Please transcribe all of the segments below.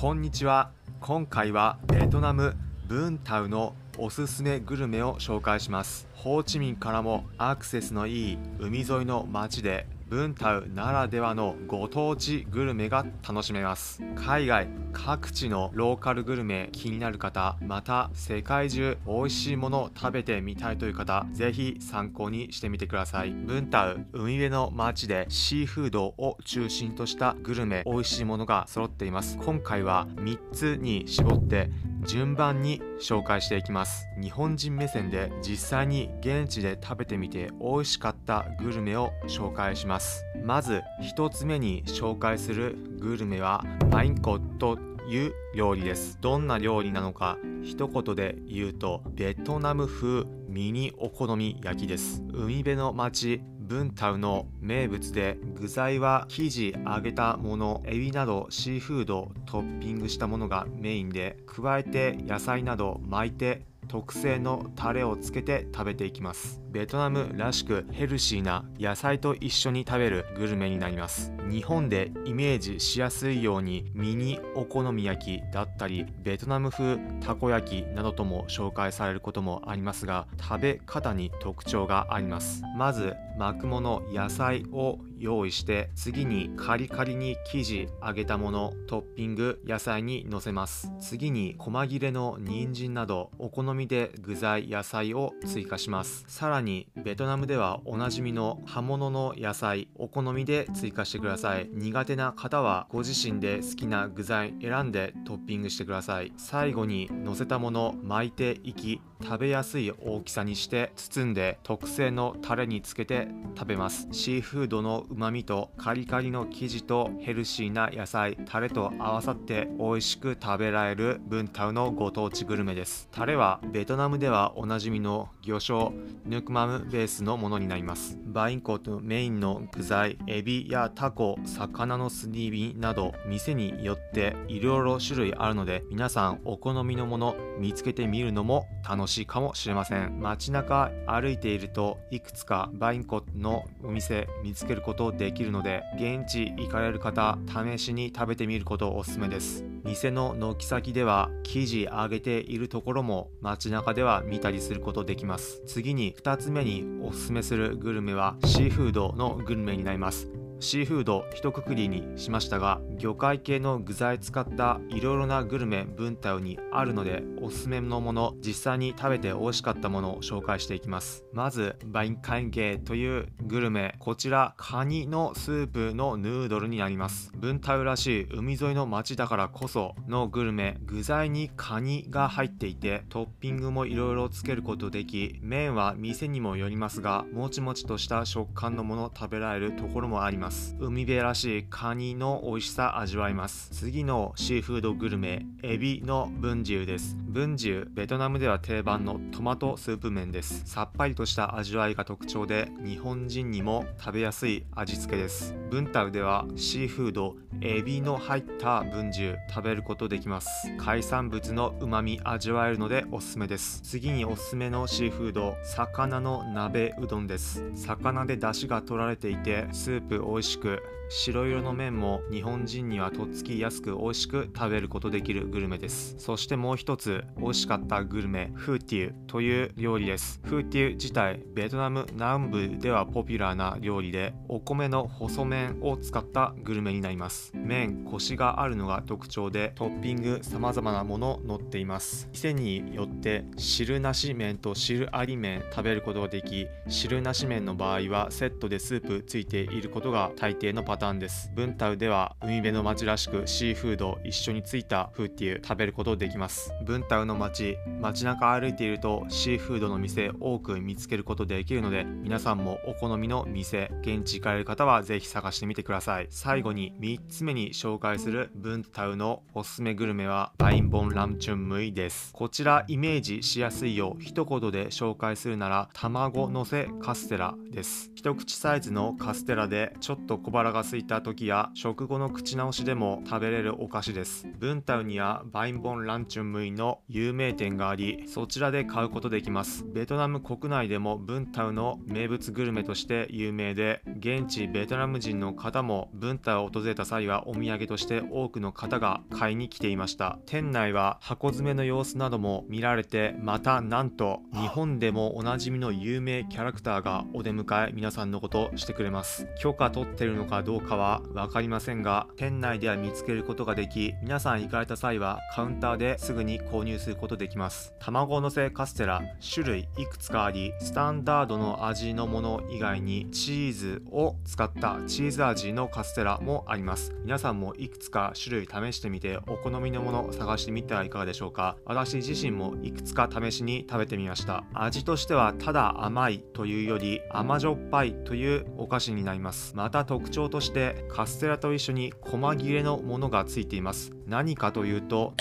こんにちは。今回はベトナムブンタウのおすすめグルメを紹介します。ホーチミンからもアクセスのいい海沿いの街でブンタウならではのご当地グルメが楽しめます。海外各地のローカルグルメ気になる方また世界中美味しいものを食べてみたいという方ぜひ参考にしてみてください。ブンタウ海辺の街でシーフードを中心としたグルメ美味しいものが揃っています。今回は3つに絞って順番に紹介していきます。日本人目線で実際に現地で食べてみて美味しかったグルメを紹介します。まず1つ目に紹介するグルメはバインコという料理です。どんな料理なのか一言で言うとベトナム風ミニお好み焼きです。海辺の町ブンタウの名物で具材は生地揚げたものエビなどシーフードトッピングしたものがメインで加えて野菜など巻いて特製のタレをつけて食べていきます。ベトナムらしくヘルシーな野菜と一緒に食べるグルメになります。日本でイメージしやすいようにミニお好み焼きだったりベトナム風たこ焼きなどとも紹介されることもありますが食べ方に特徴があります。まず巻くもの野菜を用意して次にカリカリに生地揚げたものトッピング野菜にのせます。次に細切れの人参などお好みで具材野菜を追加します。さらにベトナムではおなじみの葉物の野菜お好みで追加してください。苦手な方はご自身で好きな具材選んでトッピングしてください。最後にのせたもの巻いていき食べやすい大きさにして包んで特製のタレにつけて食べます。シーフードの旨味とカリカリの生地とヘルシーな野菜タレと合わさって美味しく食べられるブンタウのご当地グルメです。タレはベトナムではおなじみの魚醤ヌクマムベースのものになります。バインコとメインの具材エビやタコ魚のすり身など店によっていろいろ種類あるので皆さんお好みのもの見つけてみるのも楽しいかもしれません。街中歩いているといくつかバインコのお店見つけることできるので現地行かれる方試しに食べてみることおすすめです。店の軒先では生地揚げているところも街中では見たりすることできます。次に2つ目におすすめするグルメはシーフードのグルメになります。シーフード一括りにしましたが魚介系の具材使ったいろいろなグルメ文体にあるのでおすすめのもの実際に食べて美味しかったものを紹介していきます。まずバインカンゲーというグルメこちらカニのスープのヌードルになります。文体らしい海沿いの街だからこそのグルメ具材にカニが入っていてトッピングもいろいろつけることでき麺は店にもよりますがもちもちとした食感のもの食べられるところもあります。ます。海辺らしいカニの美味しさ味わいます。次のシーフードグルメエビのブンジュです。ブンジュベトナムでは定番のトマトスープ麺です。さっぱりとした味わいが特徴で日本人にも食べやすい味付けです。ブンタウではシーフードエビの入ったブンジュ食べることできます。海産物の旨味味わえるのでおすすめです。次におすすめのシーフード魚の鍋うどんです。魚で出汁が取られていてスープ美味しく白色の麺も日本人にはとっつきやすく美味しく食べることできるグルメです。そしてもう一つ美味しかったグルメフーティーという料理です。フーティー自体ベトナム南部ではポピュラーな料理でお米の細麺を使ったグルメになります。麺コシがあるのが特徴でトッピング様々なもの乗っています。店によって汁なし麺と汁あり麺食べることができ汁なし麺の場合はセットでスープついていることが大抵のパターンです。ブンタウでは海辺の町らしくシーフード一緒についた hủ tiếu 食べることできます。ブンタウの町街中歩いているとシーフードの店多く見つけることできるので皆さんもお好みの店現地行かれる方はぜひ探してみてください。最後に3つ目に紹介するブンタウのおすすめグルメは bánh bông lan trứng muối です。こちらイメージしやすいよう一言で紹介するなら卵のせカステラです。一口サイズのカステラでちょっと小腹が空いた時や食後の口直しでも食べれるお菓子です。ブンタウには bánh bông lan trứng muối の有名店がありそちらで買うことできます。ベトナム国内でもブンタウの名物グルメとして有名で現地ベトナム人の方もブンタウを訪れた際はお土産として多くの方が買いに来ていました。店内は箱詰めの様子なども見られてまたなんと日本でもおなじみの有名キャラクターがお出迎え皆さんのことしてくれます。許可取ってるのかどうかは分かりませんが店内では見つけることができ皆さん行かれた際はカウンターですぐに購入することできます。卵のせカステラ種類いくつかありスタンダードの味のもの以外にチーズを使ったチーズ味のカステラもあります。皆さんもいくつか種類試してみてお好みのものを探してみてはいかがでしょうか。私自身もいくつか試しに食べてみました。味としてはただ甘いというより甘じょっぱいというお菓子になります。また特徴としてカステラと一緒に細切れのものがついています。何かというと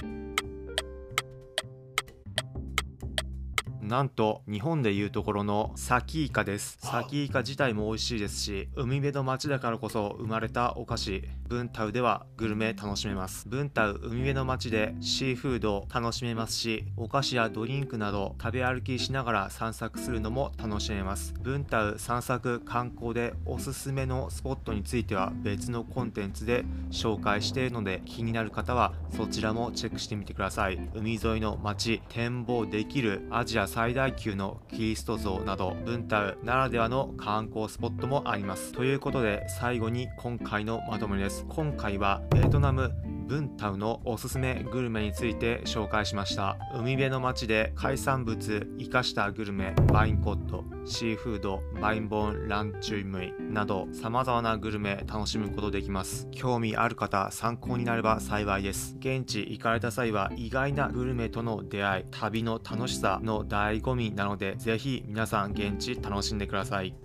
なんと日本でいうところのサキイカです。サキイカ自体も美味しいですし海辺の町だからこそ生まれたお菓子ブンタウではグルメ楽しめます。ブンタウ海辺の町でシーフードを楽しめますしお菓子やドリンクなど食べ歩きしながら散策するのも楽しめます。ブンタウ散策観光でおすすめのスポットについては別のコンテンツで紹介しているので気になる方はそちらもチェックしてみてください。海沿いの町展望できるアジア最最大級のキリスト像などブンタウならではの観光スポットもあります。ということで最後に今回のまとめです。今回はベトナムブンタウのおすすめグルメについて紹介しました。海辺の町で海産物生かしたグルメバインコットシーフードバインボーンランチュイムイなど様々なグルメ楽しむことできます。興味ある方参考になれば幸いです。現地行かれた際は意外なグルメとの出会い旅の楽しさの醍醐味なのでぜひ皆さん現地楽しんでください。